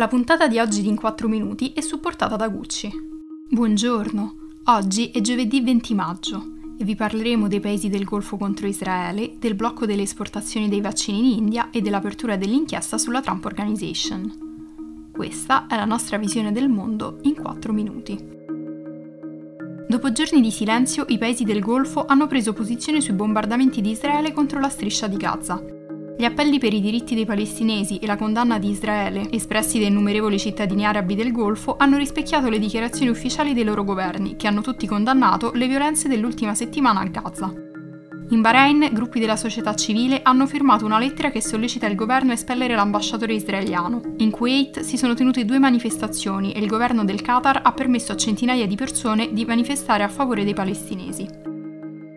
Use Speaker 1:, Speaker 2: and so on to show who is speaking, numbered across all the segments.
Speaker 1: La puntata di oggi di In 4 Minuti è supportata da Gucci. Buongiorno, oggi è giovedì 20 maggio e vi parleremo dei paesi del Golfo contro Israele, del blocco delle esportazioni dei vaccini in India e dell'apertura dell'inchiesta sulla Trump Organization. Questa è la nostra visione del mondo in 4 minuti. Dopo giorni di silenzio, i paesi del Golfo hanno preso posizione sui bombardamenti di Israele contro la striscia di Gaza gli appelli per i diritti dei palestinesi e la condanna di Israele, espressi dai innumerevoli cittadini arabi del Golfo, hanno rispecchiato le dichiarazioni ufficiali dei loro governi, che hanno tutti condannato le violenze dell'ultima settimana a Gaza. In Bahrain, gruppi della società civile hanno firmato una lettera che sollecita il governo a espellere l'ambasciatore israeliano. In Kuwait si sono tenute due manifestazioni e il governo del Qatar ha permesso a centinaia di persone di manifestare a favore dei palestinesi.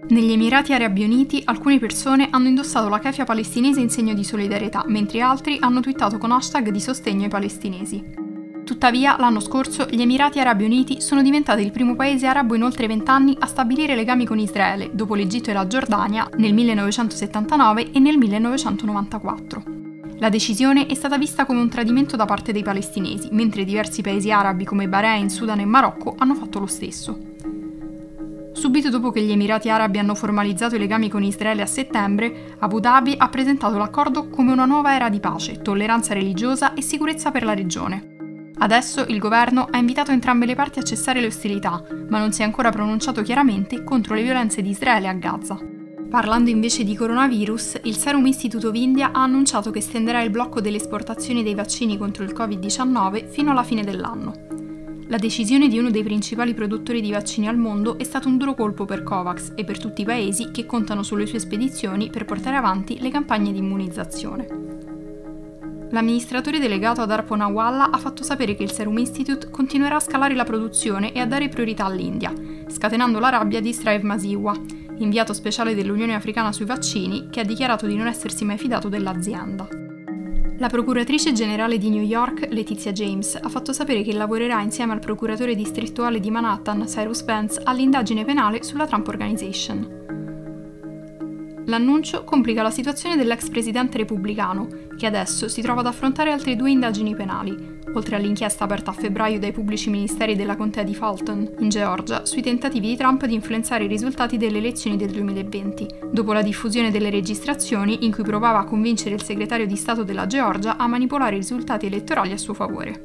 Speaker 1: Negli Emirati Arabi Uniti alcune persone hanno indossato la kefia palestinese in segno di solidarietà, mentre altri hanno twittato con hashtag di sostegno ai palestinesi. Tuttavia, l'anno scorso gli Emirati Arabi Uniti sono diventati il primo paese arabo in oltre vent'anni a stabilire legami con Israele, dopo l'Egitto e la Giordania nel 1979 e nel 1994. La decisione è stata vista come un tradimento da parte dei palestinesi, mentre diversi paesi arabi come Bahrain, Sudan e Marocco hanno fatto lo stesso. Subito dopo che gli Emirati Arabi hanno formalizzato i legami con Israele a settembre, Abu Dhabi ha presentato l'accordo come una nuova era di pace, tolleranza religiosa e sicurezza per la regione. Adesso il governo ha invitato entrambe le parti a cessare le ostilità, ma non si è ancora pronunciato chiaramente contro le violenze di Israele a Gaza. Parlando invece di coronavirus, il Serum Institute of India ha annunciato che estenderà il blocco delle esportazioni dei vaccini contro il Covid-19 fino alla fine dell'anno. La decisione di uno dei principali produttori di vaccini al mondo è stato un duro colpo per Covax e per tutti i paesi che contano sulle sue spedizioni per portare avanti le campagne di immunizzazione. L'amministratore delegato ad Arponawalla ha fatto sapere che il Serum Institute continuerà a scalare la produzione e a dare priorità all'India, scatenando la rabbia di Strive Masiwa, inviato speciale dell'Unione Africana sui vaccini, che ha dichiarato di non essersi mai fidato dell'azienda. La procuratrice generale di New York, Letizia James, ha fatto sapere che lavorerà insieme al procuratore distrettuale di Manhattan, Cyrus Vance, all'indagine penale sulla Trump Organization. L'annuncio complica la situazione dell'ex presidente repubblicano, che adesso si trova ad affrontare altre due indagini penali, oltre all'inchiesta aperta a febbraio dai pubblici ministeri della contea di Fulton, in Georgia, sui tentativi di Trump di influenzare i risultati delle elezioni del 2020, dopo la diffusione delle registrazioni in cui provava a convincere il segretario di Stato della Georgia a manipolare i risultati elettorali a suo favore.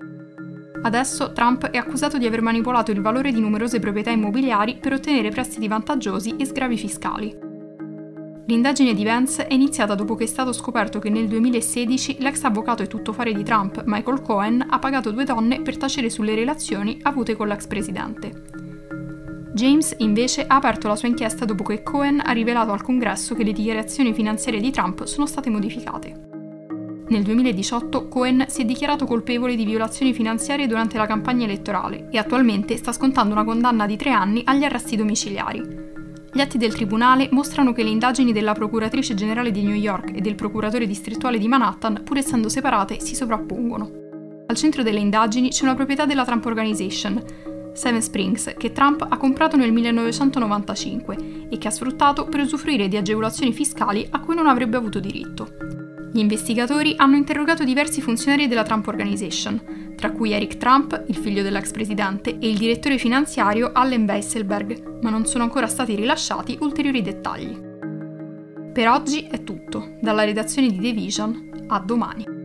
Speaker 1: Adesso Trump è accusato di aver manipolato il valore di numerose proprietà immobiliari per ottenere prestiti vantaggiosi e sgravi fiscali. L'indagine di Vance è iniziata dopo che è stato scoperto che nel 2016 l'ex avvocato e tuttofare di Trump, Michael Cohen, ha pagato due donne per tacere sulle relazioni avute con l'ex presidente. James invece ha aperto la sua inchiesta dopo che Cohen ha rivelato al congresso che le dichiarazioni finanziarie di Trump sono state modificate. Nel 2018 Cohen si è dichiarato colpevole di violazioni finanziarie durante la campagna elettorale e attualmente sta scontando una condanna di tre anni agli arresti domiciliari. Gli atti del tribunale mostrano che le indagini della procuratrice generale di New York e del procuratore distrettuale di Manhattan, pur essendo separate, si sovrappongono. Al centro delle indagini c'è una proprietà della Trump Organization, Seven Springs, che Trump ha comprato nel 1995 e che ha sfruttato per usufruire di agevolazioni fiscali a cui non avrebbe avuto diritto. Gli investigatori hanno interrogato diversi funzionari della Trump Organization, tra cui Eric Trump, il figlio dell'ex presidente, e il direttore finanziario Allen Weisselberg, ma non sono ancora stati rilasciati ulteriori dettagli. Per oggi è tutto, dalla redazione di The Vision, a domani.